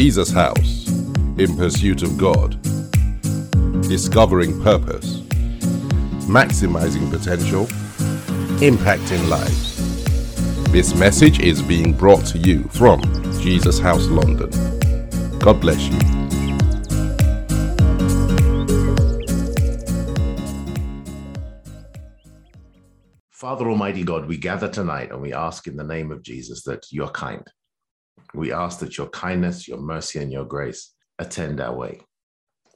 Jesus House in pursuit of God, discovering purpose, maximizing potential, impacting lives. This message is being brought to you from Jesus House London. God bless you. Father Almighty God, we gather tonight and we ask in the name of Jesus that you're kind. We ask that your kindness, your mercy, and your grace attend our way.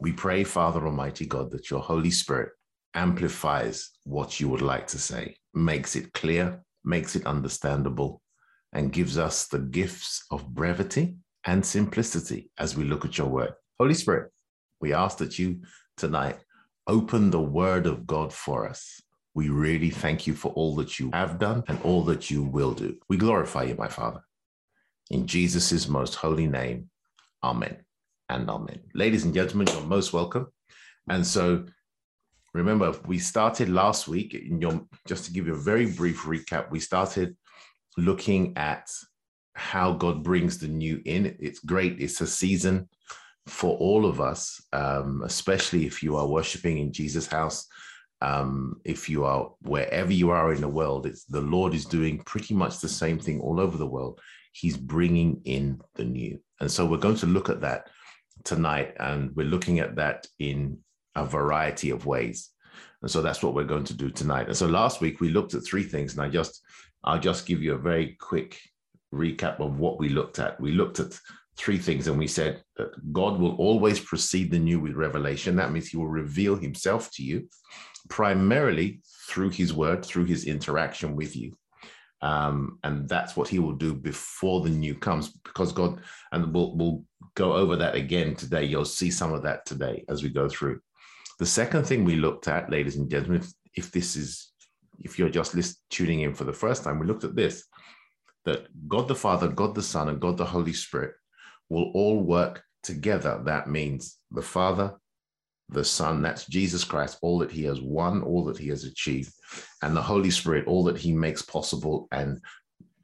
We pray, Father Almighty God, that your Holy Spirit amplifies what you would like to say, makes it clear, makes it understandable, and gives us the gifts of brevity and simplicity as we look at your word. Holy Spirit, we ask that you tonight open the word of God for us. We really thank you for all that you have done and all that you will do. We glorify you, my Father. In Jesus' most holy name, Amen and Amen. Ladies and gentlemen, you're most welcome. And so remember, we started last week, in your, just to give you a very brief recap, we started looking at how God brings the new in. It's great. It's a season for all of us, um, especially if you are worshiping in Jesus' house. Um, if you are wherever you are in the world, it's the Lord is doing pretty much the same thing all over the world. He's bringing in the new, and so we're going to look at that tonight, and we're looking at that in a variety of ways. And so that's what we're going to do tonight. And so last week we looked at three things, and I just I'll just give you a very quick recap of what we looked at. We looked at three things, and we said that God will always precede the new with revelation. That means He will reveal Himself to you, primarily through His Word, through His interaction with you. Um, and that's what he will do before the new comes because god and we'll, we'll go over that again today. You'll see some of that today as we go through. The second thing we looked at ladies and gentlemen if, if this is if you're just list, tuning in for the first time we looked at this that god the father god the son and god the holy spirit will all work together. That means the father the Son, that's Jesus Christ, all that he has won, all that he has achieved, and the Holy Spirit, all that he makes possible and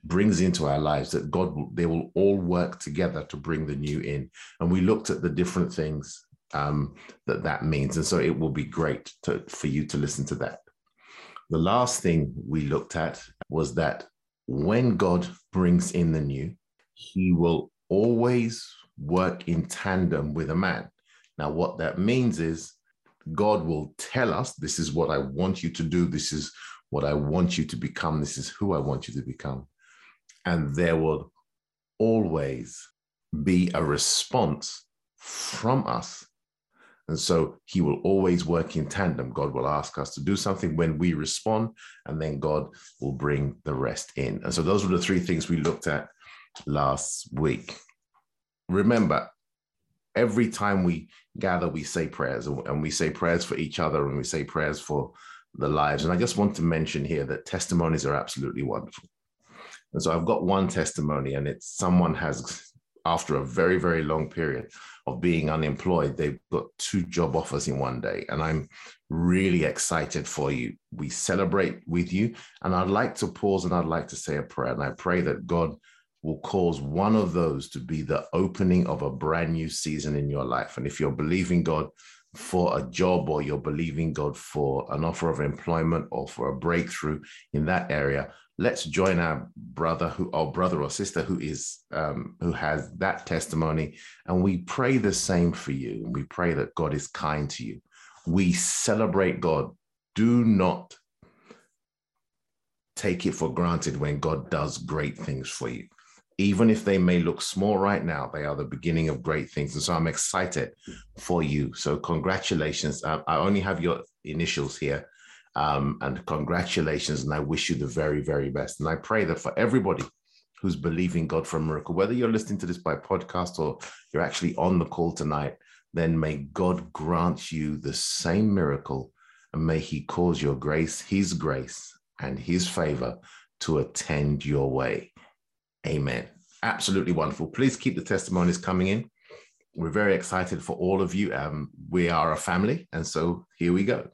brings into our lives, that God, they will all work together to bring the new in. And we looked at the different things um, that that means. And so it will be great to, for you to listen to that. The last thing we looked at was that when God brings in the new, he will always work in tandem with a man. Now, what that means is God will tell us, This is what I want you to do. This is what I want you to become. This is who I want you to become. And there will always be a response from us. And so he will always work in tandem. God will ask us to do something when we respond, and then God will bring the rest in. And so those were the three things we looked at last week. Remember, every time we gather, we say prayers and we say prayers for each other and we say prayers for the lives. And I just want to mention here that testimonies are absolutely wonderful. And so I've got one testimony, and it's someone has, after a very, very long period of being unemployed, they've got two job offers in one day. And I'm really excited for you. We celebrate with you. And I'd like to pause and I'd like to say a prayer. And I pray that God will cause one of those to be the opening of a brand new season in your life. And if you're believing God for a job or you're believing God for an offer of employment or for a breakthrough in that area, let's join our brother who our brother or sister who is um, who has that testimony. And we pray the same for you. We pray that god is kind to you. We celebrate god. Do not take it for granted when god does great things for you even if they may look small right now, they are the beginning of great things. And so I'm excited for you. So, congratulations. I, I only have your initials here. Um, and congratulations. And I wish you the very, very best. And I pray that for everybody who's believing God for a miracle, whether you're listening to this by podcast or you're actually on the call tonight, then may God grant you the same miracle and may He cause your grace, His grace, and His favor to attend your way. Amen. Absolutely wonderful. Please keep the testimonies coming in. We're very excited for all of you. Um, we are a family. And so here we go.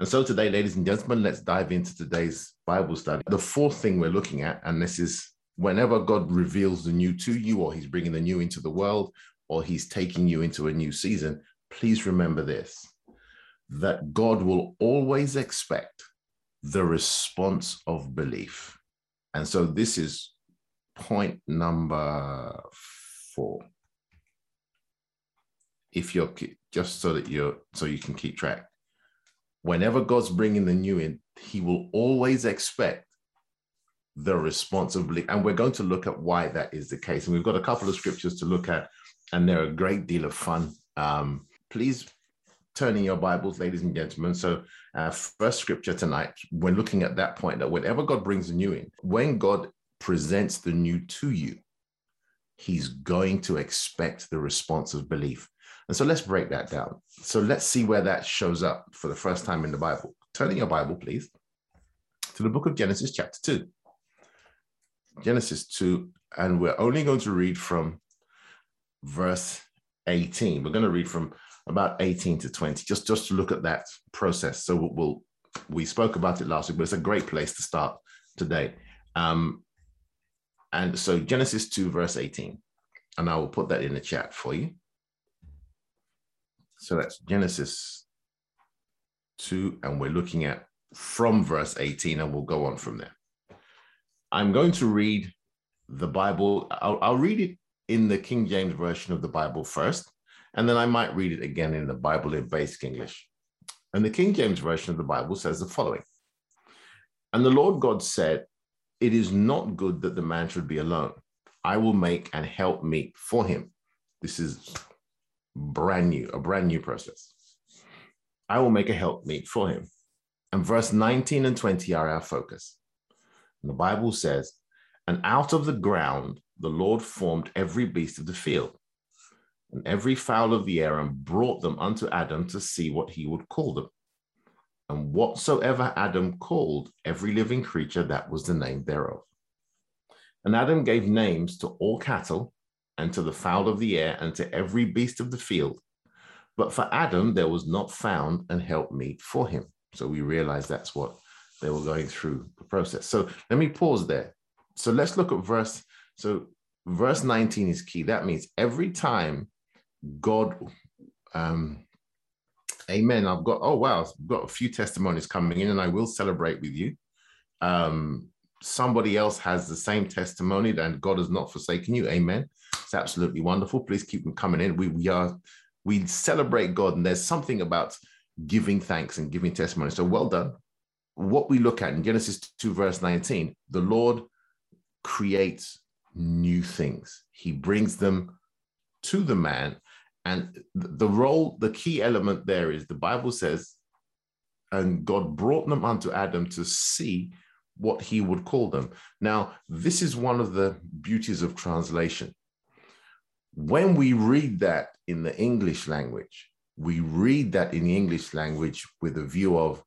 And so today, ladies and gentlemen, let's dive into today's Bible study. The fourth thing we're looking at, and this is whenever God reveals the new to you or he's bringing the new into the world, or he's taking you into a new season, please remember this that God will always expect the response of belief. And so this is point number four. If you're just so that you're so you can keep track. Whenever God's bringing the new in, he will always expect the belief. And we're going to look at why that is the case. And we've got a couple of scriptures to look at, and they're a great deal of fun. Um, please turn in your Bibles, ladies and gentlemen. So, uh, first scripture tonight, we're looking at that point that whenever God brings the new in, when God presents the new to you, he's going to expect the response of belief. And so let's break that down. So let's see where that shows up for the first time in the Bible. Turn in your Bible, please, to the book of Genesis, chapter 2. Genesis 2, and we're only going to read from verse 18. We're going to read from about 18 to 20, just, just to look at that process. So we'll we spoke about it last week, but it's a great place to start today. Um, and so Genesis 2, verse 18. And I will put that in the chat for you. So that's Genesis 2, and we're looking at from verse 18, and we'll go on from there. I'm going to read the Bible. I'll, I'll read it in the King James Version of the Bible first, and then I might read it again in the Bible in basic English. And the King James Version of the Bible says the following And the Lord God said, It is not good that the man should be alone. I will make and help meet for him. This is brand new, a brand new process. I will make a help meet for him. And verse 19 and 20 are our focus. And the Bible says, And out of the ground the Lord formed every beast of the field and every fowl of the air and brought them unto Adam to see what he would call them. And whatsoever Adam called every living creature, that was the name thereof. And Adam gave names to all cattle, and to the fowl of the air, and to every beast of the field. But for Adam, there was not found an helpmeet for him. So we realize that's what they were going through the process. So let me pause there. So let's look at verse. So verse 19 is key. That means every time God, um, amen. I've got, oh, wow, I've got a few testimonies coming in and I will celebrate with you. Um, somebody else has the same testimony and God has not forsaken you. Amen. It's absolutely wonderful. Please keep them coming in. We, we are, we celebrate God and there's something about giving thanks and giving testimony. So well done. What we look at in Genesis 2, verse 19, the Lord creates new things. He brings them to the man and the role, the key element there is the Bible says, and God brought them unto Adam to see what he would call them. Now, this is one of the beauties of translation. When we read that in the English language, we read that in the English language with a view of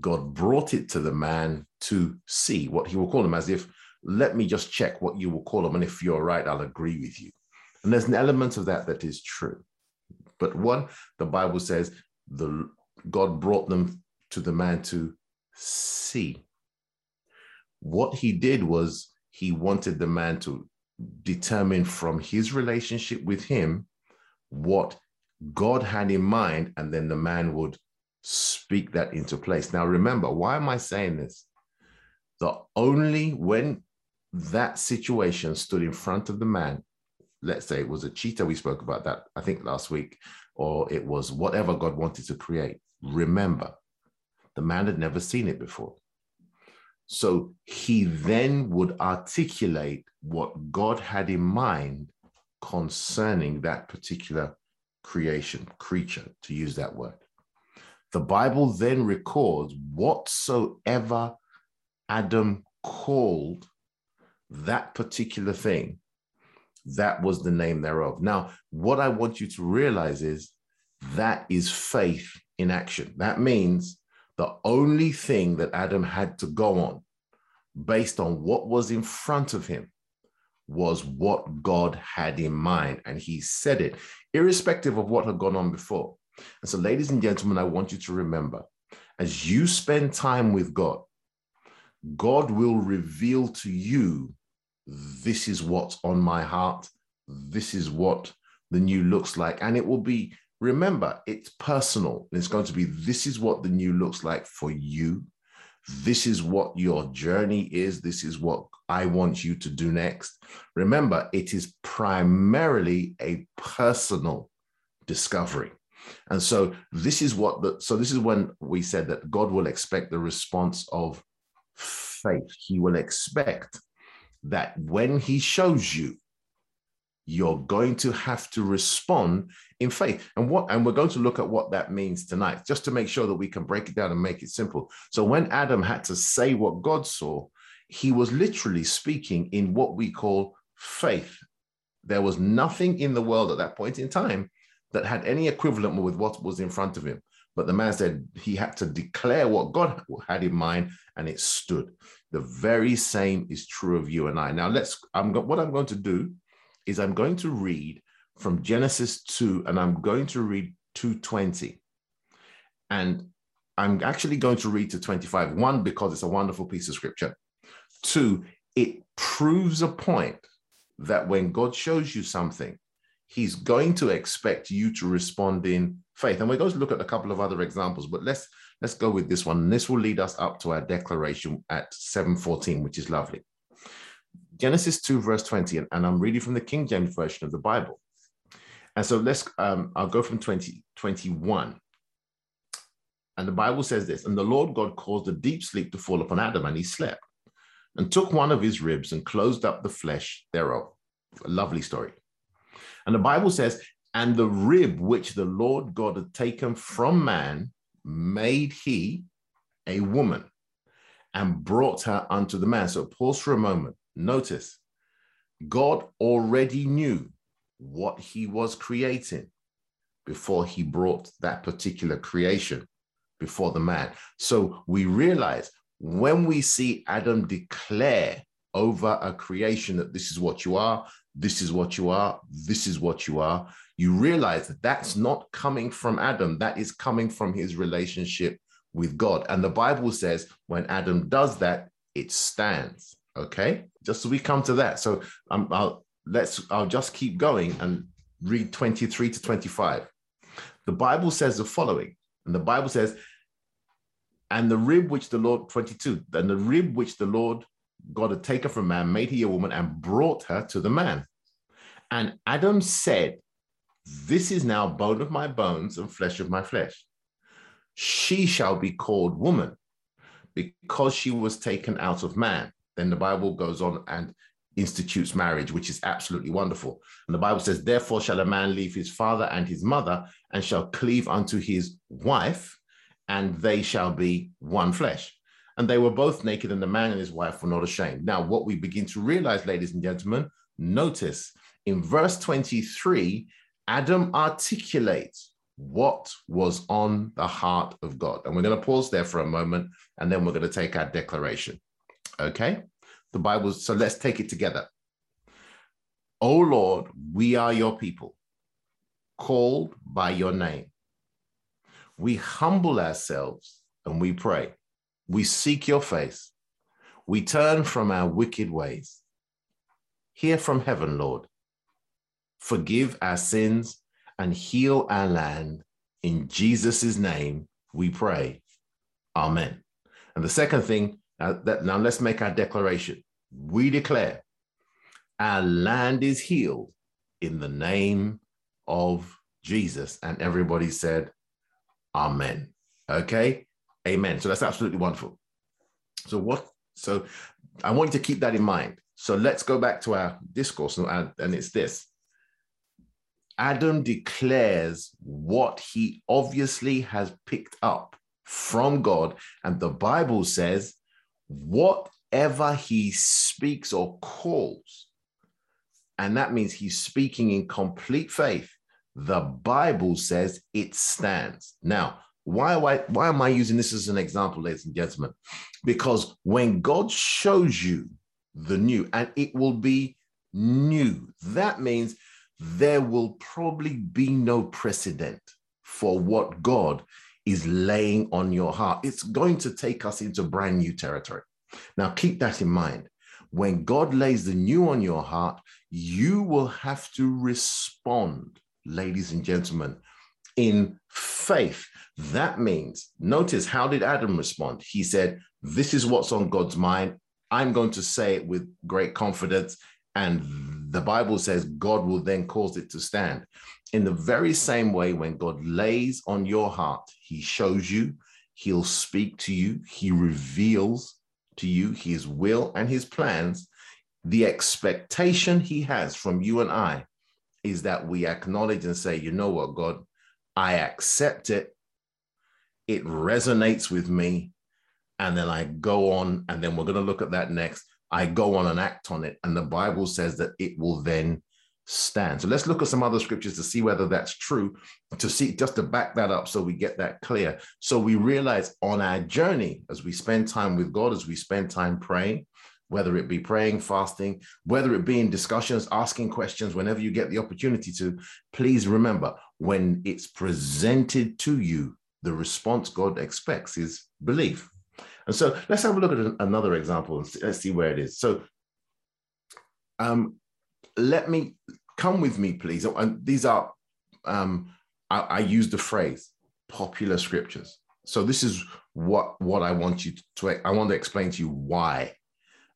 God brought it to the man to see what he will call them, as if, let me just check what you will call them. And if you're right, I'll agree with you. And there's an element of that that is true. But one, the Bible says the God brought them to the man to see. What he did was he wanted the man to determine from his relationship with him what God had in mind, and then the man would speak that into place. Now, remember, why am I saying this? The only when that situation stood in front of the man, let's say it was a cheetah, we spoke about that, I think last week, or it was whatever God wanted to create. Remember, the man had never seen it before. So he then would articulate what God had in mind concerning that particular creation, creature, to use that word. The Bible then records whatsoever Adam called that particular thing that was the name thereof. Now, what I want you to realize is that is faith in action. That means the only thing that Adam had to go on based on what was in front of him was what God had in mind. And he said it, irrespective of what had gone on before. And so, ladies and gentlemen, I want you to remember as you spend time with God, God will reveal to you this is what's on my heart. This is what the new looks like. And it will be, remember, it's personal. It's going to be this is what the new looks like for you. This is what your journey is. This is what I want you to do next. Remember, it is primarily a personal discovery. And so this is what the so this is when we said that God will expect the response of faith. He will expect that when he shows you you're going to have to respond in faith. And what and we're going to look at what that means tonight just to make sure that we can break it down and make it simple. So when adam had to say what god saw he was literally speaking in what we call faith. There was nothing in the world at that point in time that had any equivalent with what was in front of him. But the man said he had to declare what god had in mind and it stood the very same is true of you and i now let's i'm what i'm going to do is I'm going to read from Genesis 2 and I'm going to read 220. And I'm actually going to read to 25. One, because it's a wonderful piece of scripture. Two, it proves a point that when God shows you something, he's going to expect you to respond in faith. And we're going to look at a couple of other examples, but let's let's go with this one. And this will lead us up to our declaration at 714, which is lovely. Genesis 2, verse 20, and, and I'm reading from the King James Version of the Bible. And so let's, um, I'll go from 20, 21. And the Bible says this And the Lord God caused a deep sleep to fall upon Adam, and he slept, and took one of his ribs and closed up the flesh thereof. A lovely story. And the Bible says, And the rib which the Lord God had taken from man made he a woman and brought her unto the man. So pause for a moment. Notice, God already knew what he was creating before he brought that particular creation before the man. So we realize when we see Adam declare over a creation that this is what you are, this is what you are, this is what you are, you realize that that's not coming from Adam, that is coming from his relationship with God. And the Bible says when Adam does that, it stands. Okay, just so we come to that. So um, I'll let's I'll just keep going and read 23 to 25. The Bible says the following, and the Bible says, and the rib which the Lord 22, and the rib which the Lord God had taken from man made he a woman and brought her to the man. And Adam said, This is now bone of my bones and flesh of my flesh. She shall be called woman because she was taken out of man then the Bible goes on and institutes marriage, which is absolutely wonderful. And the Bible says, Therefore shall a man leave his father and his mother and shall cleave unto his wife, and they shall be one flesh. And they were both naked, and the man and his wife were not ashamed. Now, what we begin to realize, ladies and gentlemen, notice in verse 23, Adam articulates what was on the heart of God. And we're going to pause there for a moment, and then we're going to take our declaration. Okay? The Bible, so let's take it together. O Lord, we are your people, called by your name. We humble ourselves and we pray. We seek your face. We turn from our wicked ways. Hear from heaven, Lord. Forgive our sins and heal our land. In Jesus' name we pray. Amen. And the second thing now, that, now let's make our declaration. We declare our land is healed in the name of Jesus. And everybody said, Amen. Okay. Amen. So that's absolutely wonderful. So, what? So, I want you to keep that in mind. So, let's go back to our discourse, and, and it's this Adam declares what he obviously has picked up from God. And the Bible says whatever he speaks or calls, and that means he's speaking in complete faith, the Bible says it stands. Now, why, why, why am I using this as an example, ladies and gentlemen? Because when God shows you the new, and it will be new, that means there will probably be no precedent for what God is laying on your heart. It's going to take us into brand new territory. Now, keep that in mind. When God lays the new on your heart, you will have to respond, ladies and gentlemen, in faith. That means, notice how did Adam respond? He said, This is what's on God's mind. I'm going to say it with great confidence. And the Bible says God will then cause it to stand. In the very same way, when God lays on your heart, He shows you, He'll speak to you, He reveals to you His will and His plans. The expectation He has from you and I is that we acknowledge and say, you know what, God, I accept it. It resonates with me. And then I go on, and then we're going to look at that next. I go on and act on it. And the Bible says that it will then stand. So let's look at some other scriptures to see whether that's true, to see just to back that up so we get that clear. So we realize on our journey, as we spend time with God, as we spend time praying, whether it be praying, fasting, whether it be in discussions, asking questions, whenever you get the opportunity to, please remember when it's presented to you, the response God expects is belief. And so let's have a look at another example and let's see where it is. So um, let me come with me, please. And these are, um, I, I use the phrase popular scriptures. So this is what, what I want you to, I want to explain to you why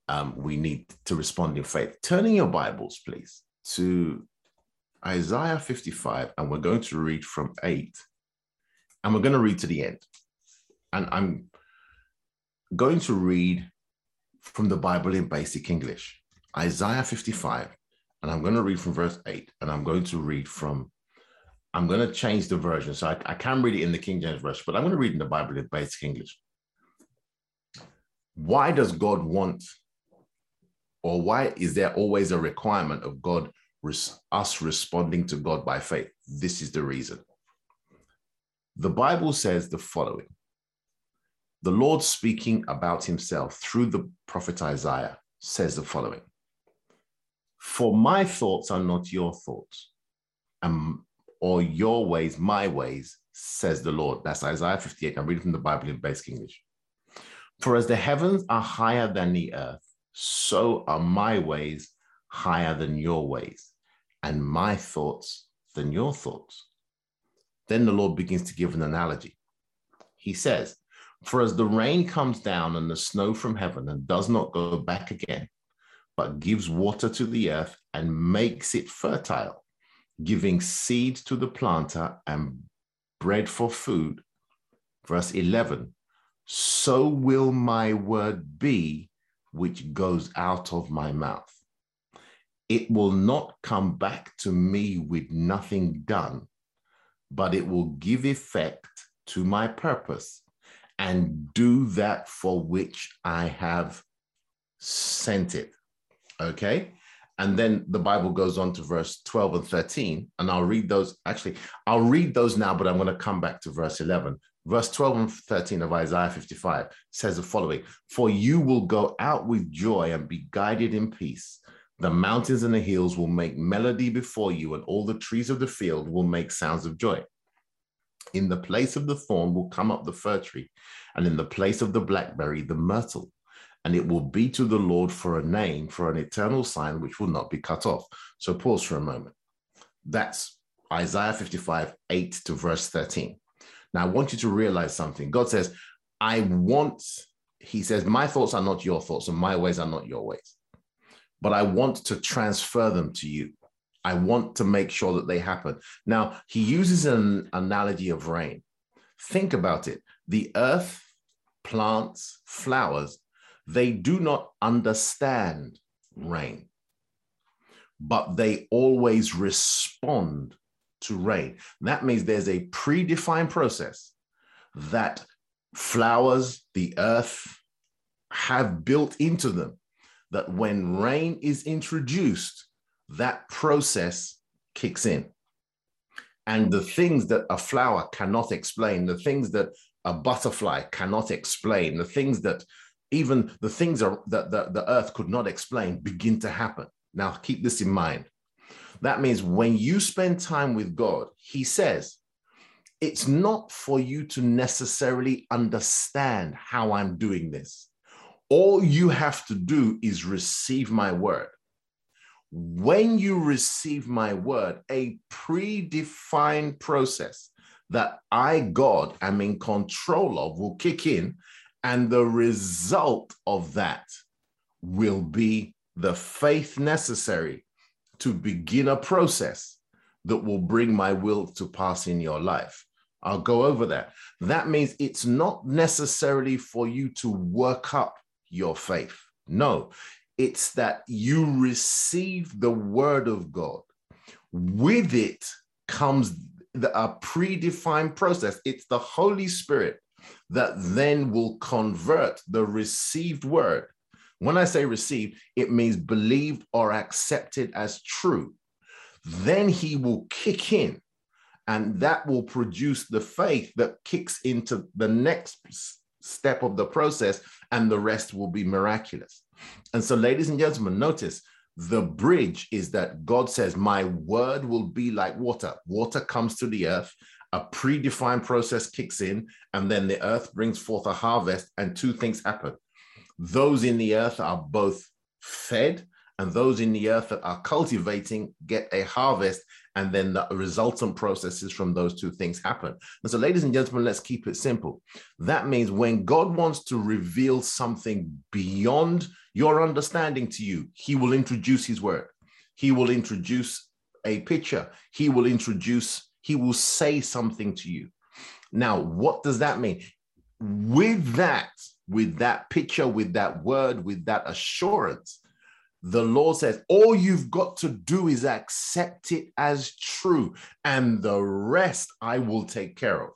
um, we need to respond in faith. Turning your Bibles, please, to Isaiah 55, and we're going to read from 8, and we're going to read to the end. And I'm going to read from the Bible in basic English, Isaiah 55, and I'm going to read from verse 8, and I'm going to read from, I'm going to change the version. So I, I can read it in the King James Version, but I'm going to read in the Bible in basic English. Why does God want, or why is there always a requirement of God us responding to God by faith. This is the reason. The Bible says the following The Lord speaking about himself through the prophet Isaiah says the following For my thoughts are not your thoughts, um, or your ways, my ways, says the Lord. That's Isaiah 58. I'm reading from the Bible in basic English. For as the heavens are higher than the earth, so are my ways higher than your ways, and my thoughts than your thoughts. Then the Lord begins to give an analogy. He says, For as the rain comes down and the snow from heaven and does not go back again, but gives water to the earth and makes it fertile, giving seed to the planter and bread for food. Verse 11 So will my word be which goes out of my mouth it will not come back to me with nothing done, but it will give effect to my purpose and do that for which I have sent it. Okay. And then the Bible goes on to verse 12 and 13. And I'll read those. Actually, I'll read those now, but I'm going to come back to verse 11. Verse 12 and 13 of Isaiah 55 says the following For you will go out with joy and be guided in peace the mountains and the hills will make melody before you, and all the trees of the field will make sounds of joy. In the place of the thorn will come up the fir tree, and in the place of the blackberry, the myrtle. And it will be to the Lord for a name, for an eternal sign which will not be cut off. So pause for a moment. That's Isaiah 55, 8 to verse 13. Now, I want you to realize something. God says, I want, He says, my thoughts are not your thoughts, and my ways are not your ways but I want to transfer them to you. I want to make sure that they happen. Now, he uses an analogy of rain. Think about it. The earth, plants, flowers, they do not understand rain, but they always respond to rain. That means there's a predefined process that flowers, the earth, have built into them that when rain is introduced, that process kicks in. And the things that a flower cannot explain, the things that a butterfly cannot explain, the things that even the things that the earth could not explain begin to happen. Now, keep this in mind. That means when you spend time with God, He says, it's not for you to necessarily understand how I'm doing this All you have to do is receive my word. When you receive my word, a predefined process that I, God, am in control of will kick in, and the result of that will be the faith necessary to begin a process that will bring my will to pass in your life. I'll go over that. That means it's not necessarily for you to work up your faith. No, it's that you receive the word of God. With it comes the, a predefined process. It's the Holy Spirit that then will convert the received word. When I say received, it means believed or accepted as true. Then he will kick in and that will produce the faith that kicks into the next step of the process, and the rest will be miraculous. And so, ladies and gentlemen, notice the bridge is that God says, My word will be like water. Water comes to the earth, a predefined process kicks in, and then the earth brings forth a harvest, and two things happen. Those in the earth are both fed, and those in the earth that are cultivating get a harvest and then the resultant processes from those two things happen. And so, ladies and gentlemen, let's keep it simple. That means when God wants to reveal something beyond your understanding to you, He will introduce His word. He will introduce a picture. He will introduce, He will say something to you. Now, what does that mean? With that, with that picture, with that word, with that assurance, the Lord says, all you've got to do is accept it as true, and the rest I will take care of.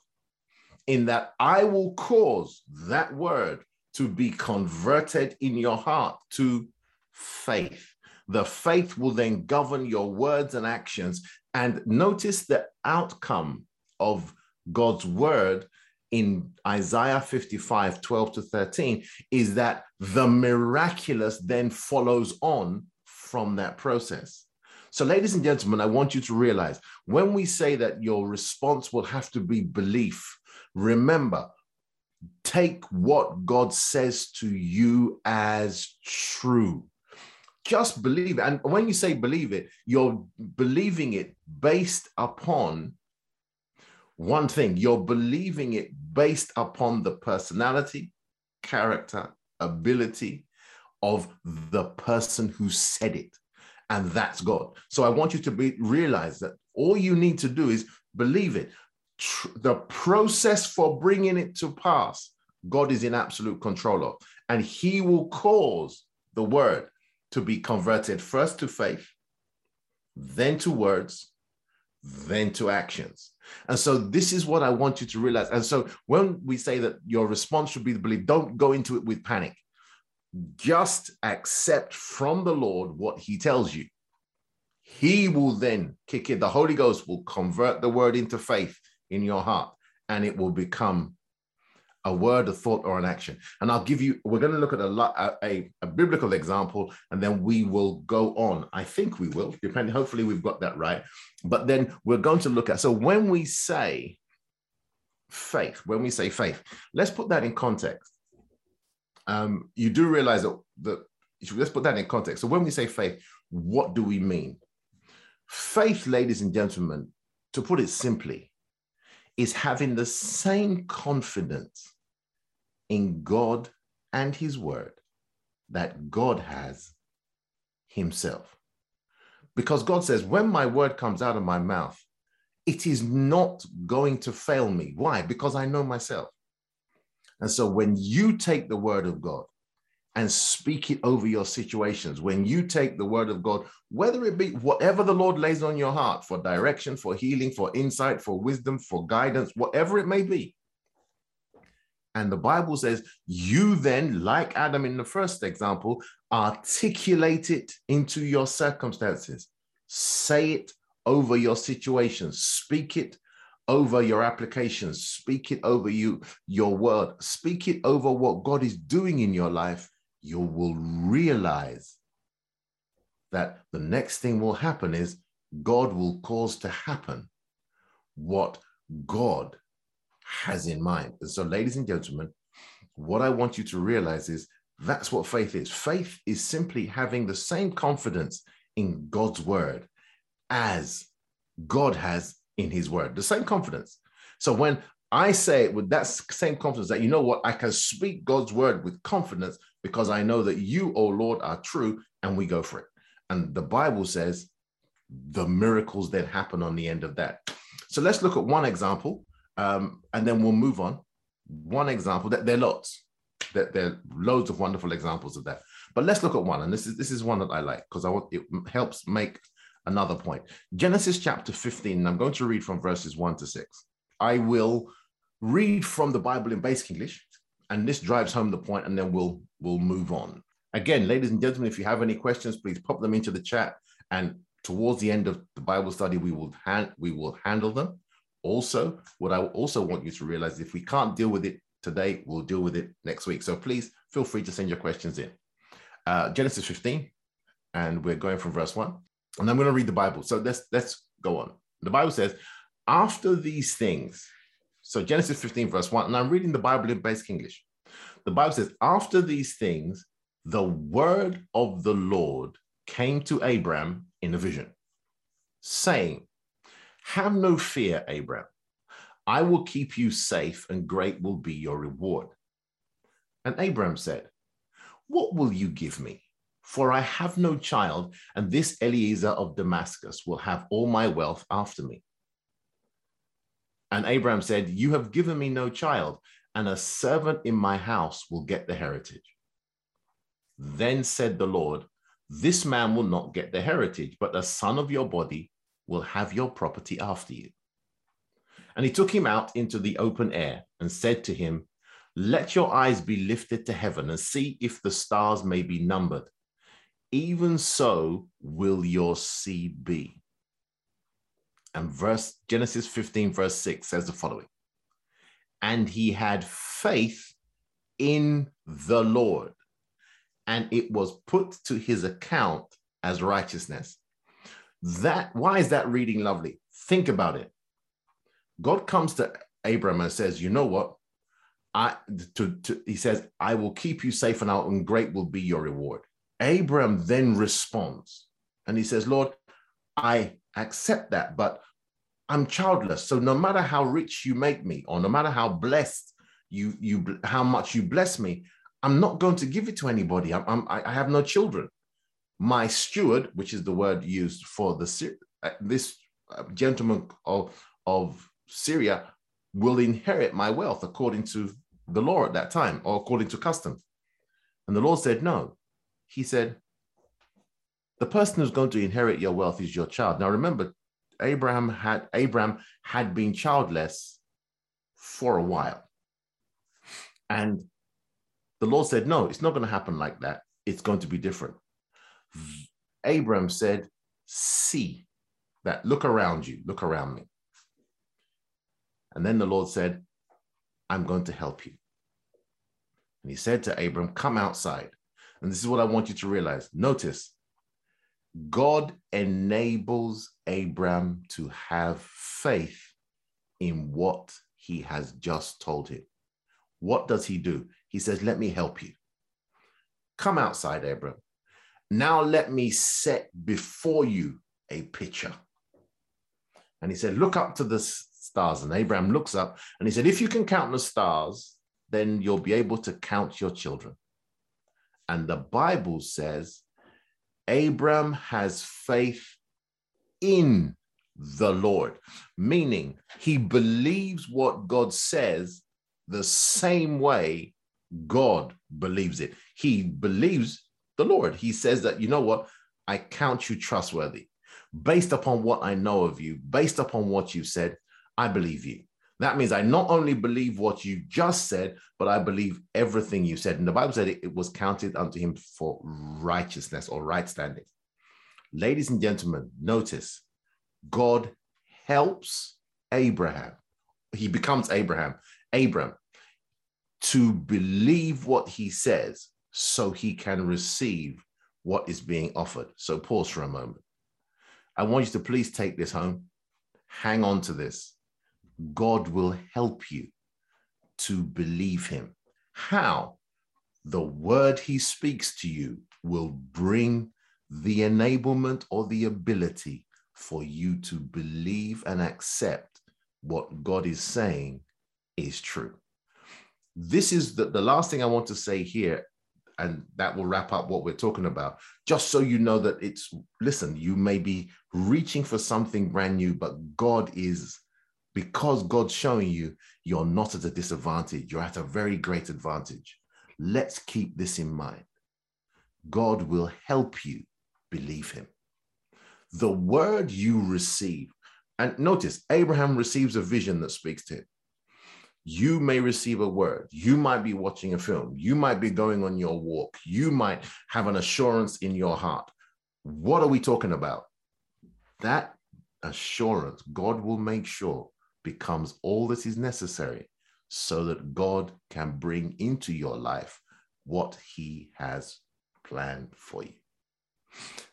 In that I will cause that word to be converted in your heart to faith. The faith will then govern your words and actions. And notice the outcome of God's word in Isaiah 55, 12 to 13, is that the miraculous then follows on from that process. So, ladies and gentlemen, I want you to realize when we say that your response will have to be belief, remember, take what God says to you as true. Just believe it. And when you say believe it, you're believing it based upon one thing you're believing it based upon the personality, character, ability of the person who said it. And that's God. So I want you to be, realize that all you need to do is believe it. Tr- the process for bringing it to pass, God is in absolute control of. And He will cause the word to be converted first to faith, then to words, then to actions. And so this is what I want you to realize. And so when we say that your response should be the belief, don't go into it with panic. Just accept from the Lord what he tells you. He will then kick in. The Holy Ghost will convert the word into faith in your heart and it will become a word, a thought, or an action. And I'll give you, we're going to look at a, a, a, biblical example and then we will go on. I think we will, depending, hopefully we've got that right. But then we're going to look at, so when we say faith, when we say faith, let's put that in context. Um, you do realize that, that, let's put that in context. So when we say faith, what do we mean? Faith, ladies and gentlemen, to put it simply, is having the same confidence in God and His Word that God has Himself. Because God says, when my word comes out of my mouth, it is not going to fail me. Why? Because I know myself. And so when you take the word of God and speak it over your situations, when you take the word of God, whether it be whatever the Lord lays on your heart for direction, for healing, for insight, for wisdom, for guidance, whatever it may be, and the Bible says, you then, like Adam in the first example, articulate it into your circumstances. Say it over your situations. Speak it over your applications. Speak it over you, your word. Speak it over what God is doing in your life. You will realize that the next thing will happen is God will cause to happen what God has in mind. And so, ladies and gentlemen, what I want you to realize is That's what faith is. Faith is simply having the same confidence in God's word as God has in his word, the same confidence. So when I say it with that same confidence that, you know what, I can speak God's word with confidence because I know that you, oh Lord, are true, and we go for it. And the Bible says the miracles then happen on the end of that. So let's look at one example, um, and then we'll move on. One example that there are lots, that there are loads of wonderful examples of that. But let's look at one, and this is this is one that I like because I want it helps make another point. Genesis chapter 15, I'm going to read from verses 1 to 6. I will read from the Bible in basic English, and this drives home the point, and then we'll we'll move on. Again, ladies and gentlemen, if you have any questions, please pop them into the chat. And towards the end of the Bible study, we will hand we will handle them. Also, what I also want you to realize, if we can't deal with it today, we'll deal with it next week. So please feel free to send your questions in. Uh, Genesis 15, and we're going from verse 1. And I'm going to read the Bible. So let's let's go on. The Bible says, after these things, so Genesis 15, verse 1, and I'm reading the Bible in basic English. The Bible says, after these things, the word of the Lord came to Abram in a vision, saying, Have no fear, Abram. I will keep you safe, and great will be your reward. And Abram said, What will you give me? For I have no child, and this Eliezer of Damascus will have all my wealth after me. And Abraham said, You have given me no child, and a servant in my house will get the heritage. Then said the Lord, This man will not get the heritage, but a son of your body will have your property after you. And he took him out into the open air and said to him, Let your eyes be lifted to heaven and see if the stars may be numbered even so will your seed be. And verse Genesis 15, verse 6 says the following And he had faith in the Lord, and it was put to his account as righteousness. That why is that reading lovely? Think about it. God comes to Abram and says, You know what? I to, to he says, I will keep you safe and out, and great will be your reward. Abram then responds and he says, Lord, I accept that, but I'm childless. So no matter how rich you make me, or no matter how blessed you, you how much you bless me, I'm not going to give it to anybody. I'm, I'm, i have no children. My steward, which is the word used for the uh, this uh, gentleman of, of Syria, will inherit my wealth according to the law at that time, or according to custom. And the Lord said, No, he said, the person who's going to inherit your wealth is your child. Now remember, Abraham had Abraham had been childless for a while. And the Lord said, No, it's not going to happen like that. It's going to be different. Abraham said, See that, look around you, look around me. And then the Lord said, I'm going to help you. And he said to Abram, Come outside. And this is what I want you to realize. Notice, God enables Abraham to have faith in what he has just told him. What does he do? He says, Let me help you. Come outside, Abraham. Now let me set before you a picture. And he said, Look up to the stars. And Abraham looks up and he said, If you can count the stars, then you'll be able to count your children. And the Bible says Abram has faith in the Lord, meaning he believes what God says the same way God believes it. He believes the Lord. He says that, you know what? I count you trustworthy. Based upon what I know of you, based upon what you said, I believe you. That means I not only believe what you just said, but I believe everything you said. And the Bible said it, it was counted unto him for righteousness or right standing. Ladies and gentlemen, notice God helps Abraham. He becomes Abraham, Abram, to believe what he says so he can receive what is being offered. So pause for a moment. I want you to please take this home. Hang on to this God will help you to believe him. How? the word he speaks to you will bring the enablement or the ability for you to believe and accept what God is saying is true. This is the, the last thing I want to say here, and that will wrap up what we're talking about. Just so you know that it's, listen, you may be reaching for something brand new, but God is, because God's showing you, you're not at a disadvantage, you're at a very great advantage. Let's keep this in mind. God will help you believe him. The word you receive, and notice Abraham receives a vision that speaks to him. You may receive a word. You might be watching a film. You might be going on your walk. You might have an assurance in your heart. What are we talking about? That assurance, God will make sure becomes all that is necessary so that God can bring into your life what he has planned for you.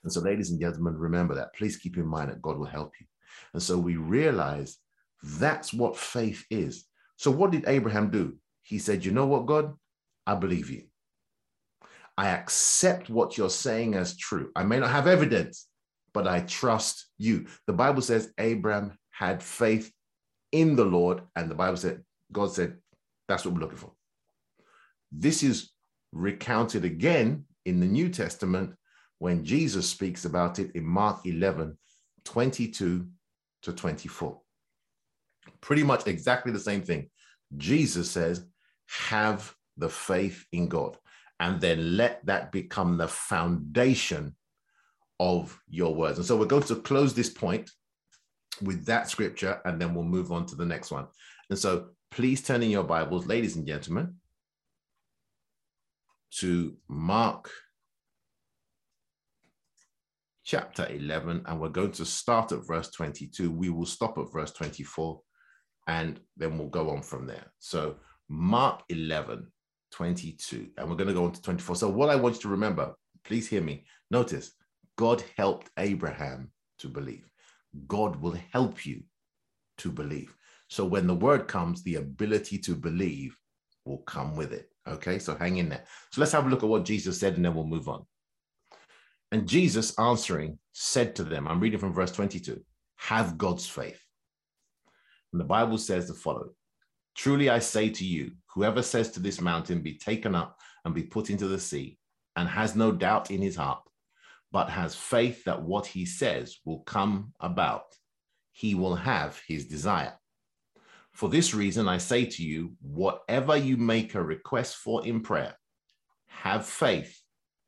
And so, ladies and gentlemen, remember that. Please keep in mind that God will help you. And so we realize that's what faith is. So, what did Abraham do? He said, You know what, God? I believe you. I accept what you're saying as true. I may not have evidence, but I trust you. The Bible says Abraham had faith in the Lord, and the Bible said, God said, That's what we're looking for. This is recounted again in the New Testament when Jesus speaks about it in Mark 11 22 to 24. Pretty much exactly the same thing. Jesus says, have the faith in God, and then let that become the foundation of your words. And so we're going to close this point with that scripture, and then we'll move on to the next one. And so please turn in your Bibles, ladies and gentlemen, to Mark chapter 11, and we're going to start at verse 22. We will stop at verse 24, and then we'll go on from there. So, Mark 11, 22, and we're going to go on to 24. So, what I want you to remember, please hear me. Notice, God helped Abraham to believe. God will help you to believe. So, when the word comes, the ability to believe will come with it. Okay, so hang in there. So, let's have a look at what Jesus said, and then we'll move on. And Jesus answering said to them, I'm reading from verse 22 have God's faith. And the Bible says the following Truly I say to you, whoever says to this mountain, be taken up and be put into the sea, and has no doubt in his heart, but has faith that what he says will come about, he will have his desire. For this reason, I say to you, whatever you make a request for in prayer, have faith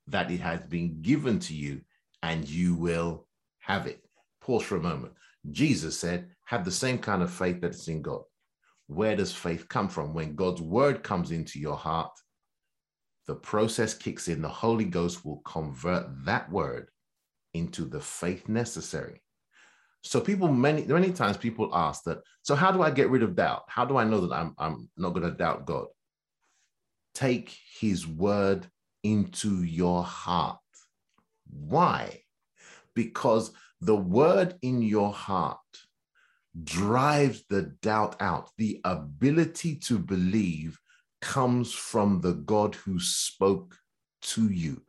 that it has been given to you and you will have it. Pause for a moment. Jesus said, have the same kind of faith that is in God. Where does faith come from? When God's word comes into your heart, the process kicks in. The Holy Ghost will convert that word into the faith necessary. So people many many times people ask that. So how do I get rid of doubt? How do I know that I'm I'm not going to doubt God? Take His word into your heart. Why? Because the word in your heart drives the doubt out. The ability to believe comes from the God who spoke to you.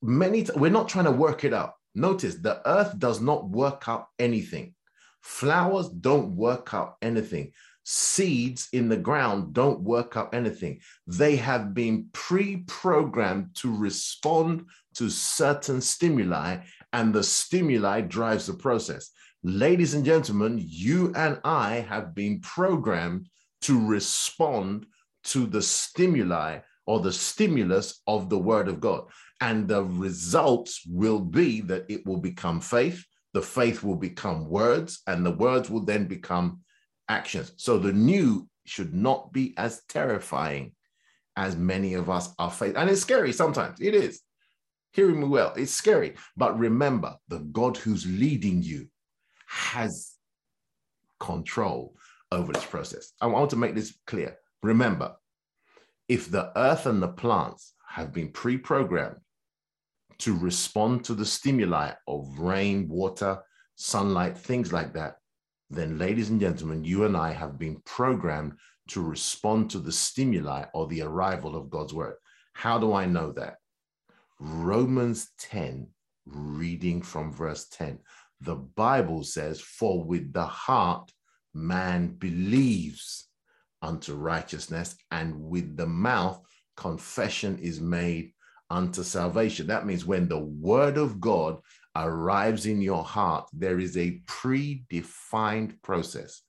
Many we're not trying to work it out. Notice the earth does not work out anything. Flowers don't work out anything seeds in the ground don't work out anything. They have been pre programmed to respond to certain stimuli, and the stimuli drives the process. Ladies and gentlemen, you and I have been programmed to respond to the stimuli or the stimulus of the word of God. And the results will be that it will become faith, the faith will become words, and the words will then become actions. So the new should not be as terrifying as many of us are facing. And it's scary sometimes. It is. Hearing me well, it's scary. But remember, the God who's leading you has control over this process. I want to make this clear. Remember, if the earth and the plants have been pre programmed to respond to the stimuli of rain, water, sunlight, things like that, then, ladies and gentlemen, you and I have been programmed to respond to the stimuli or the arrival of God's word. How do I know that? Romans 10, reading from verse 10. The Bible says, For with the heart man believes unto righteousness, and with the mouth confession is made unto salvation. That means when the word of God arrives in your heart, there is a predefined process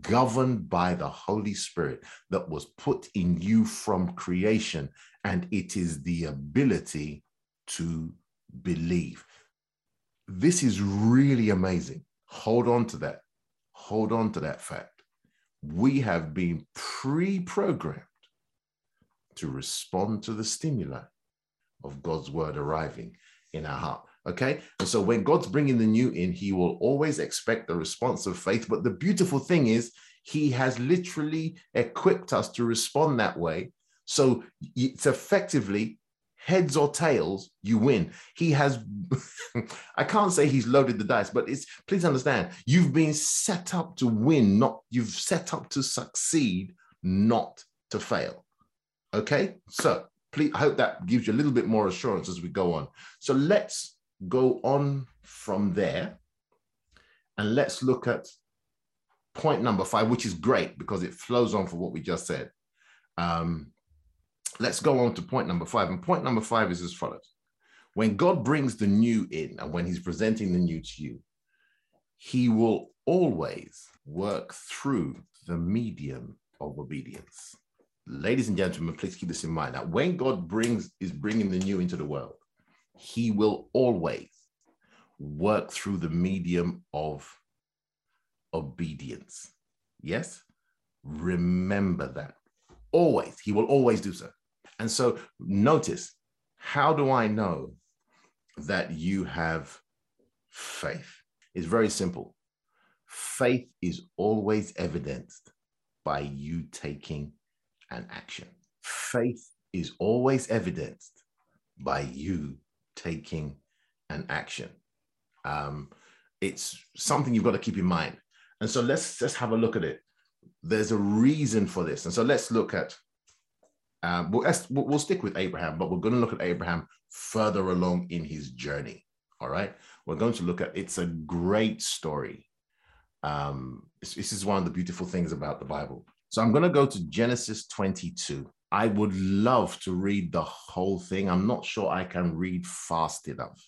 governed by the Holy Spirit that was put in you from creation, and it is the ability to believe. This is really amazing. Hold on to that. Hold on to that fact. We have been pre programmed to respond to the stimuli of God's word arriving in our heart. Okay. And so when God's bringing the new in, he will always expect the response of faith. But the beautiful thing is, he has literally equipped us to respond that way. So it's effectively heads or tails, you win. He has, I can't say he's loaded the dice, but it's, please understand, you've been set up to win, not, you've set up to succeed, not to fail. Okay. So please, I hope that gives you a little bit more assurance as we go on. So let's go on from there and let's look at point number five, which is great because it flows on for what we just said. Um, let's go on to point number five. And point number five is as follows When God brings the new in and when he's presenting the new to you, he will always work through the medium of obedience. Ladies and gentlemen, please keep this in mind that when God brings is bringing the new into the world, he will always work through the medium of obedience. Yes? Remember that. Always. He will always do so. And so notice how do I know that you have faith? It's very simple. Faith is always evidenced by you taking an action. Faith is always evidenced by you taking an action. Um, it's something you've got to keep in mind. And so let's just have a look at it. There's a reason for this. And so let's look at, um, we'll, we'll stick with Abraham, but we're going to look at Abraham further along in his journey. All right. We're going to look at it's a great story. Um, this, this is one of the beautiful things about the Bible. So I'm going to go to Genesis 22. I would love to read the whole thing. I'm not sure I can read fast enough.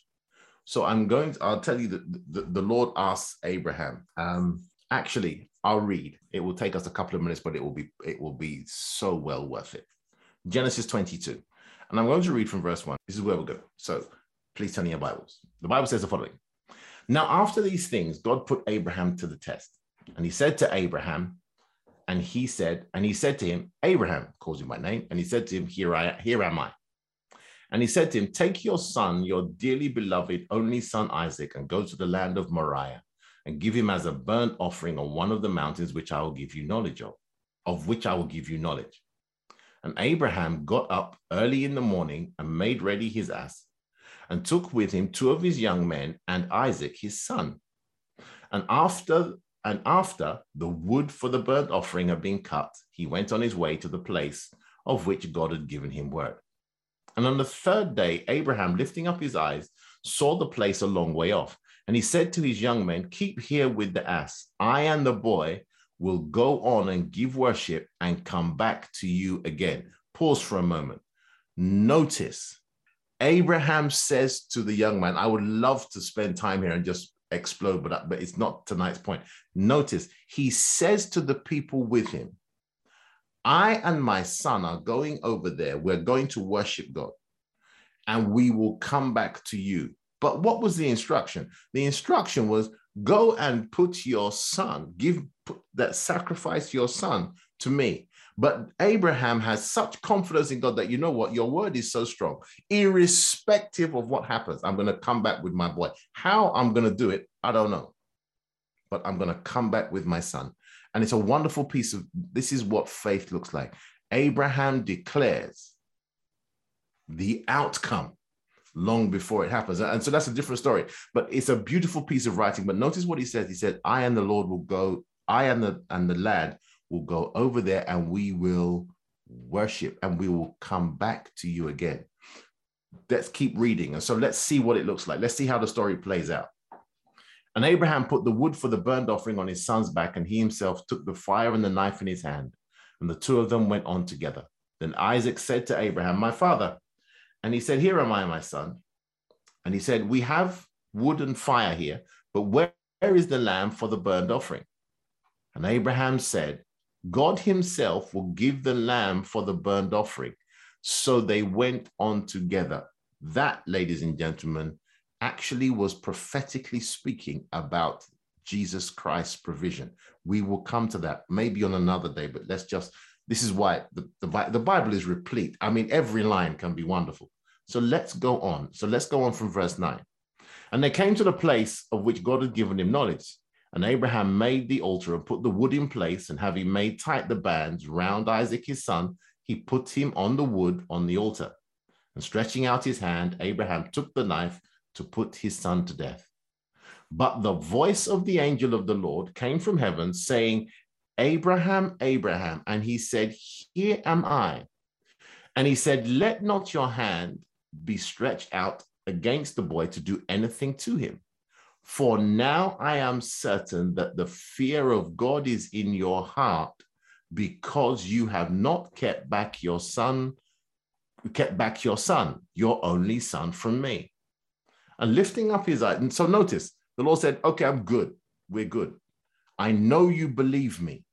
So I'm going to, I'll tell you that the, the Lord asks Abraham, um, actually, I'll read. It will take us a couple of minutes, but it will be, it will be so well worth it. Genesis 22. And I'm going to read from verse one. This is where we're going. So please turn in your Bibles. The Bible says the following. Now, after these things, God put Abraham to the test. And he said to Abraham, and he said, and he said to him, Abraham calls him by name, and he said to him, Here I here am I. And he said to him, Take your son, your dearly beloved only son Isaac, and go to the land of Moriah, and give him as a burnt offering on one of the mountains which I will give you knowledge of, of which I will give you knowledge. And Abraham got up early in the morning and made ready his ass, and took with him two of his young men and Isaac his son. And after and after the wood for the burnt offering had been cut, he went on his way to the place of which God had given him word. And on the third day, Abraham, lifting up his eyes, saw the place a long way off. And he said to his young men, Keep here with the ass. I and the boy will go on and give worship and come back to you again. Pause for a moment. Notice Abraham says to the young man, I would love to spend time here and just explode, but, but it's not tonight's point. Notice he says to the people with him, I and my son are going over there. We're going to worship God and we will come back to you. But what was the instruction? The instruction was go and put your son, give that sacrifice your son to me. But Abraham has such confidence in God that you know what, your word is so strong, irrespective of what happens. I'm going to come back with my boy. How I'm going to do it, I don't know. But I'm going to come back with my son. And it's a wonderful piece of this is what faith looks like. Abraham declares the outcome long before it happens. And so that's a different story, but it's a beautiful piece of writing. But notice what he says. He said, I and the Lord will go, I and the and the lad will go over there and we will worship, and we will come back to you again. Let's keep reading. And so let's see what it looks like. Let's see how the story plays out. And Abraham put the wood for the burnt offering on his son's back, and he himself took the fire and the knife in his hand. And the two of them went on together. Then Isaac said to Abraham, My father. And he said, Here am I, my son. And he said, We have wood and fire here, but where is the lamb for the burnt offering? And Abraham said, God himself will give the lamb for the burnt offering. So they went on together. That, ladies and gentlemen, actually was prophetically speaking about Jesus Christ's provision. We will come to that maybe on another day, but let's just, this is why the, the, the Bible is replete. I mean, every line can be wonderful. So let's go on. So let's go on from verse 9. And they came to the place of which God had given him knowledge. And Abraham made the altar and put the wood in place, and having made tight the bands round Isaac his son, he put him on the wood on the altar. And stretching out his hand, Abraham took the knife to put his son to death. But the voice of the angel of the Lord came from heaven, saying, Abraham, Abraham. And he said, Here am I. And he said, Let not your hand be stretched out against the boy to do anything to him. For now I am certain that the fear of God is in your heart because you have not kept back your son, kept back your son, your only son from me. And lifting up his eyes. And so notice the Lord said, Okay, I'm good. We're good. I know you believe me.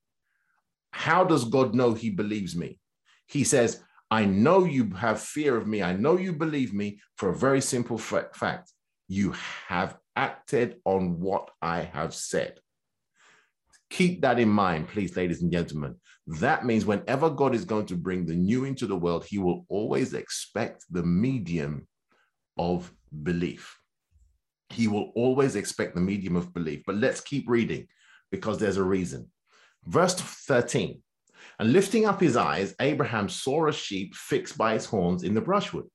How does God know he believes me? He says, I know you have fear of me. I know you believe me for a very simple fact. You have acted on what I have said. Keep that in mind, please, ladies and gentlemen. That means whenever God is going to bring the new into the world, he will always expect the medium of belief. He will always expect the medium of belief. But let's keep reading because there's a reason. Verse 13 And lifting up his eyes, Abraham saw a sheep fixed by its horns in the brushwood.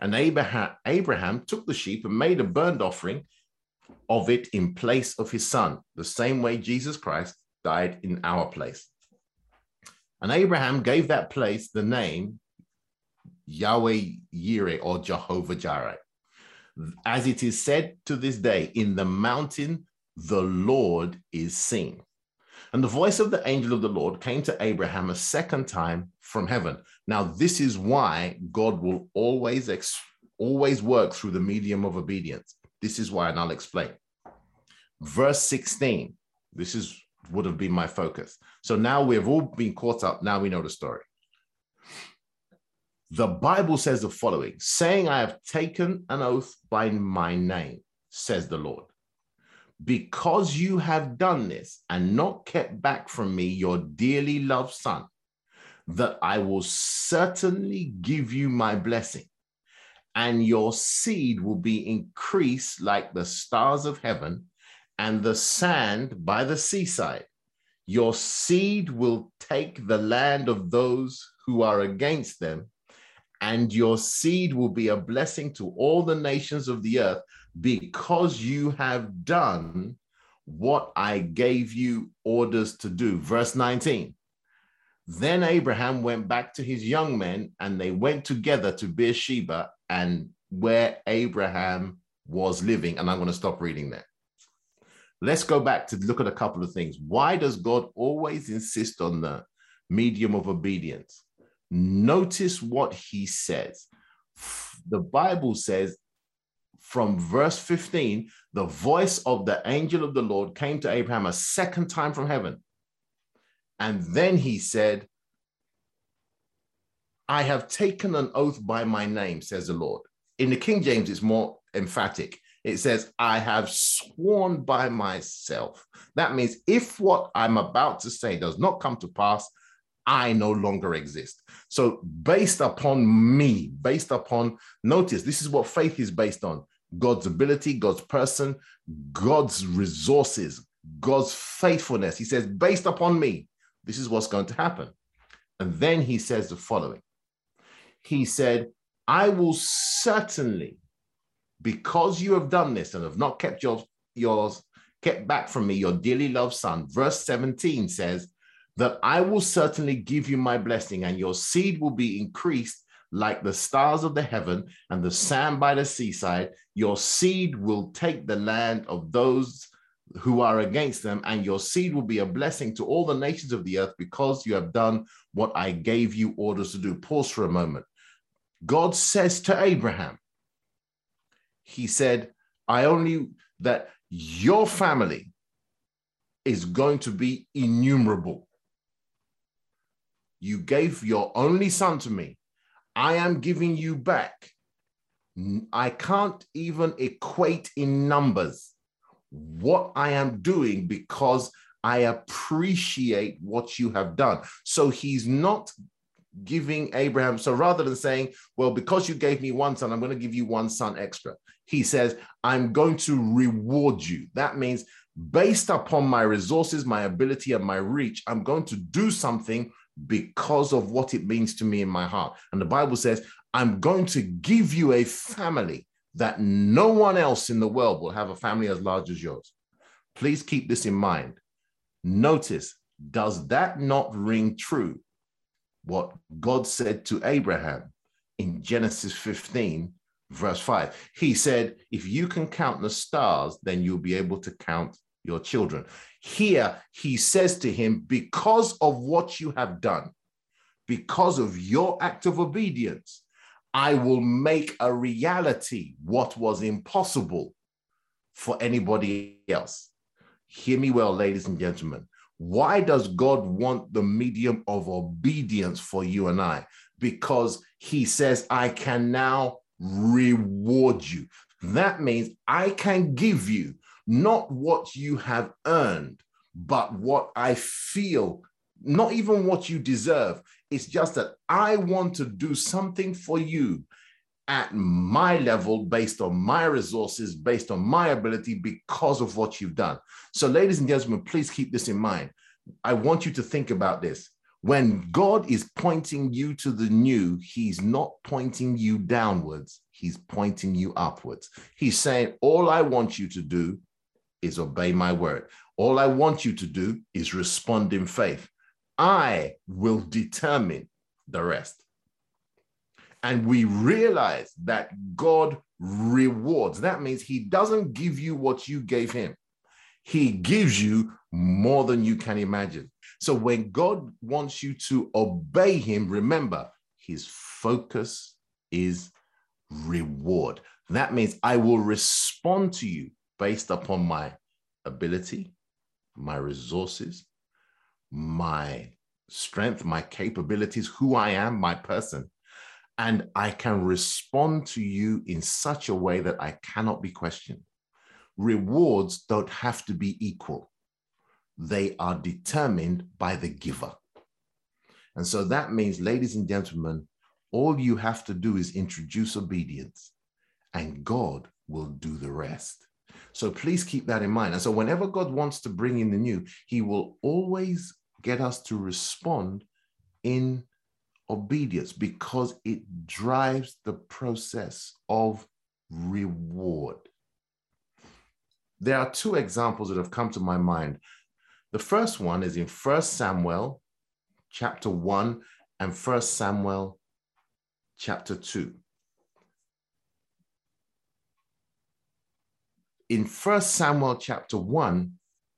And Abraham, Abraham took the sheep and made a burnt offering of it in place of his son, the same way Jesus Christ died in our place. And Abraham gave that place the name Yahweh Yireh or Jehovah Jireh. As it is said to this day, in the mountain, the Lord is seen. And the voice of the angel of the Lord came to Abraham a second time from heaven. Now, this is why God will always, always work through the medium of obedience. This is why, and I'll explain. Verse 16, this is would have been my focus. So now we've all been caught up. Now we know the story. The Bible says the following saying, I have taken an oath by my name, says the Lord. Because you have done this and not kept back from me your dearly loved son, that I will certainly give you my blessing and your seed will be increased like the stars of heaven and the sand by the seaside. Your seed will take the land of those who are against them, and your seed will be a blessing to all the nations of the earth because you have done what I gave you orders to do. Verse 19. Then Abraham went back to his young men, and they went together to Beersheba, and where Abraham was living. And I'm going to stop reading there. Let's go back to look at a couple of things. Why does God always insist on the medium of obedience? Notice what he says. The Bible says from verse 15, the voice of the angel of the Lord came to Abraham a second time from heaven. And then he said, I have taken an oath by my name, says the Lord. In the King James, it's more emphatic. It says, I have sworn by myself. That means if what I'm about to say does not come to pass, I no longer exist. So, based upon me, based upon, notice this is what faith is based on God's ability, God's person, God's resources, God's faithfulness. He says, based upon me, this is what's going to happen. And then he says the following he said, I will certainly, because you have done this and have not kept your, yours, kept back from me your dearly loved son. Verse 17 says, that I will certainly give you my blessing, and your seed will be increased like the stars of the heaven and the sand by the seaside. Your seed will take the land of those who are against them, and your seed will be a blessing to all the nations of the earth because you have done what I gave you orders to do. Pause for a moment. God says to Abraham, He said, I only, that your family is going to be innumerable. You gave your only son to me. I am giving you back. I can't even equate in numbers what I am doing because I appreciate what you have done. So he's not giving Abraham, so rather than saying, Well, because you gave me one son, I'm going to give you one son extra, he says, I'm going to reward you. That means based upon my resources, my ability, and my reach, I'm going to do something because of what it means to me in my heart. And the Bible says, I'm going to give you a family that no one else in the world will have a family as large as yours. Please keep this in mind. Notice, does that not ring true? What God said to Abraham in Genesis 15, verse 5. He said, If you can count the stars, then you'll be able to count your children. Here, he says to him, Because of what you have done, because of your act of obedience, I will make a reality what was impossible for anybody else. Hear me well, ladies and gentlemen. Why does God want the medium of obedience for you and I? Because he says, I can now reward you. That means I can give you not what you have earned, but what I feel, not even what you deserve. It's just that I want to do something for you at my level, based on my resources, based on my ability, because of what you've done. So, ladies and gentlemen, please keep this in mind. I want you to think about this. When God is pointing you to the new, He's not pointing you downwards, He's pointing you upwards. He's saying, All I want you to do is obey my word. All I want you to do is respond in faith. I will determine the rest. And we realize that God rewards. That means He doesn't give you what you gave Him, He gives you more than you can imagine. So when God wants you to obey Him, remember His focus is reward. That means I will respond to you based upon my ability, my resources, my strength, my capabilities, who I am, my person. And I can respond to you in such a way that I cannot be questioned. Rewards don't have to be equal, they are determined by the giver. And so that means, ladies and gentlemen, all you have to do is introduce obedience, and God will do the rest. So please keep that in mind. And so whenever God wants to bring in the new, he will always get us to respond in obedience because it drives the process of reward. There are two examples that have come to my mind. The first one is in First Samuel chapter 1 and First Samuel chapter 2. In First Samuel chapter 1,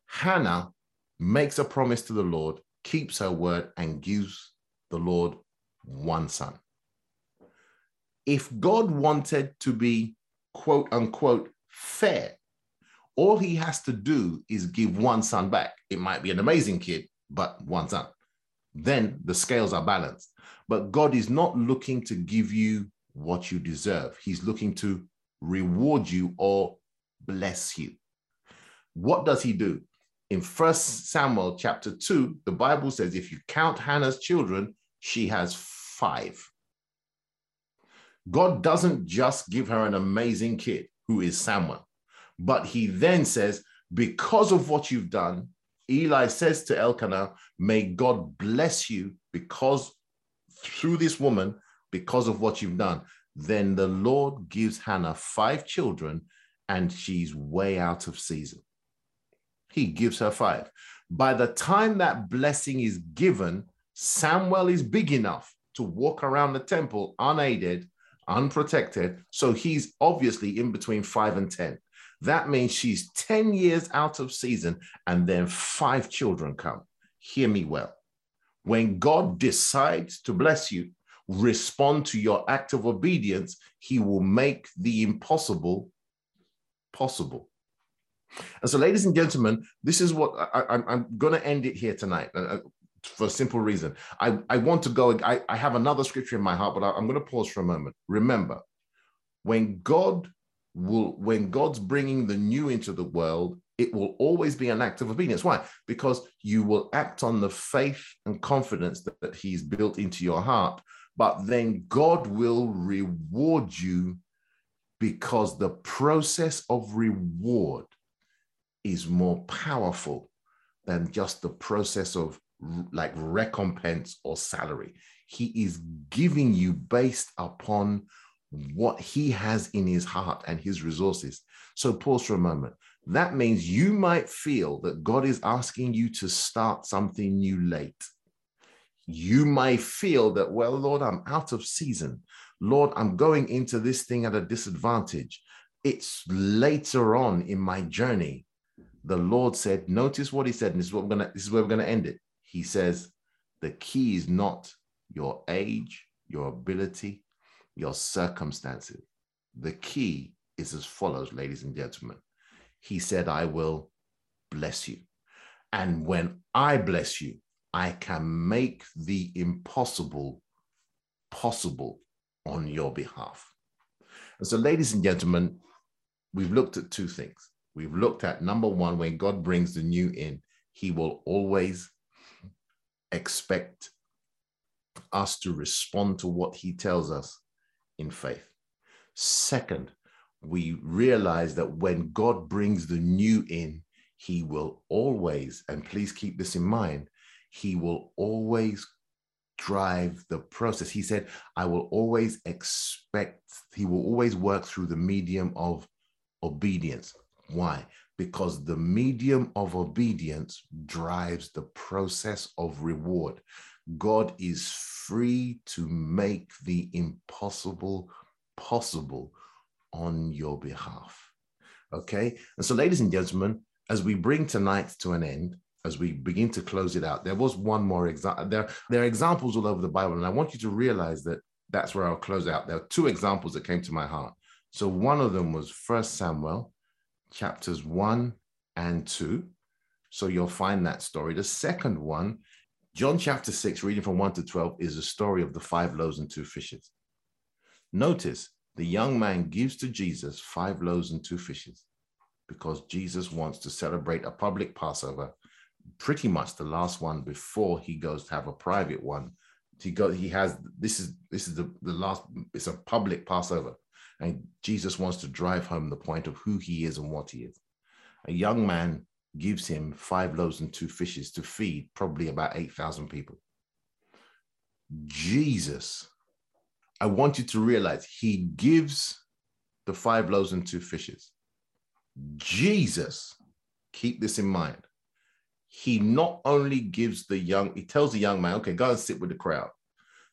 Hannah makes a promise to the Lord, keeps her word, and gives the Lord one son. If God wanted to be quote unquote fair, all he has to do is give one son back. It might be an amazing kid, but one son. Then the scales are balanced. But God is not looking to give you what you deserve, He's looking to reward you or bless you. What does He do? In First Samuel chapter 2, the Bible says if you count Hannah's children, she has five. God doesn't just give her an amazing kid who is Samuel, but he then says, because of what you've done, Eli says to Elkanah, may God bless you because through this woman, because of what you've done. Then the Lord gives Hannah five children and she's way out of season. He gives her five. By the time that blessing is given, Samuel is big enough to walk around the temple unaided, unprotected. So he's obviously in between five and 10. That means she's 10 years out of season, and then five children come. Hear me well. When God decides to bless you, respond to your act of obedience, he will make the impossible possible. And so, ladies and gentlemen, this is what I, am going to end it here tonight uh, uh, for a simple reason. I, I want to go, I, I have another scripture in my heart, but I, I'm going to pause for a moment. Remember, when God will, when God's bringing the new into the world, it will always be an act of obedience. Why? Because you will act on the faith and confidence that, that He's built into your heart, but then God will reward you because the process of reward is more powerful than just the process of like recompense or salary. He is giving you based upon what he has in his heart and his resources. So pause for a moment. That means you might feel that God is asking you to start something new late. You might feel that, well, Lord, I'm out of season. Lord, I'm going into this thing at a disadvantage. It's later on in my journey. The Lord said, notice what he said, and this is what we're gonna, this is where we're gonna end it. He says, the key is not your age, your ability, your circumstances. The key is as follows, ladies and gentlemen. He said, I will bless you. And when I bless you, I can make the impossible possible on your behalf. And so, ladies and gentlemen, we've looked at two things. We've looked at number one, when God brings the new in, he will always expect us to respond to what he tells us in faith. Second, we realize that when God brings the new in, he will always, and please keep this in mind, he will always drive the process. He said, I will always expect, he will always work through the medium of obedience. Why? Because the medium of obedience drives the process of reward. God is free to make the impossible possible on your behalf. Okay. And so, ladies and gentlemen, as we bring tonight to an end, as we begin to close it out, there was one more example. There, there are examples all over the Bible, and I want you to realize that that's where I'll close out. There are two examples that came to my heart. So one of them was First Samuel, chapters one and two. So you'll find that story. The second one, John chapter six, reading from one to twelve, is the story of the five loaves and two fishes. Notice the young man gives to Jesus five loaves and two fishes because Jesus wants to celebrate a public Passover pretty much the last one before he goes to have a private one. He go, he has this is this is the, the last, it's a public Passover. And Jesus wants to drive home the point of who he is and what he is. A young man gives him five loaves and two fishes to feed probably about 8,000 people. Jesus, I want you to realize he gives the five loaves and two fishes. Jesus, keep this in mind, he not only gives the young, he tells the young man, okay, go and sit with the crowd.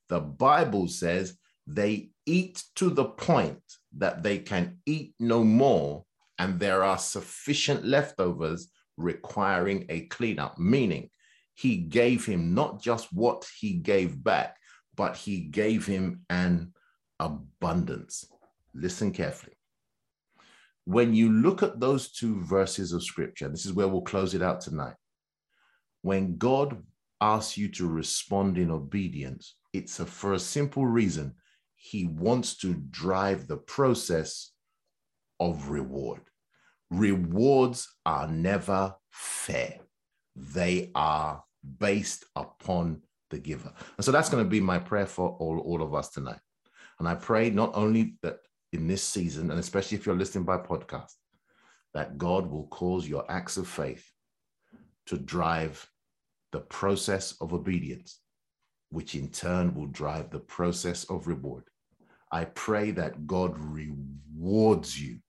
The Bible says they eat to the point that they can eat no more, and there are sufficient leftovers requiring a cleanup, meaning he gave him not just what he gave back, but he gave him an abundance. Listen carefully. When you look at those two verses of scripture, this is where we'll close it out tonight when God asks you to respond in obedience, it's a, for a simple reason. He wants to drive the process of reward. Rewards are never fair, they are based upon the giver. And so that's going to be my prayer for all, all of us tonight. And I pray not only that in this season, and especially if you're listening by podcast, that God will cause your acts of faith to drive the process of obedience, which in turn will drive the process of reward. I pray that God rewards you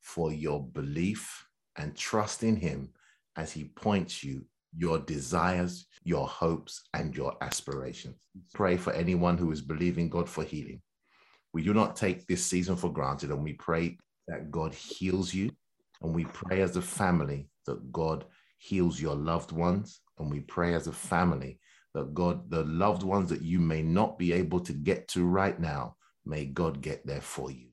for your belief and trust in Him as He points you your desires, your hopes, and your aspirations. Pray for anyone who is believing God for healing. We do not take this season for granted, and we pray that God heals you. And we pray as a family that God heals your loved ones. And we pray as a family that God, the loved ones that you may not be able to get to right now, may God get there for you.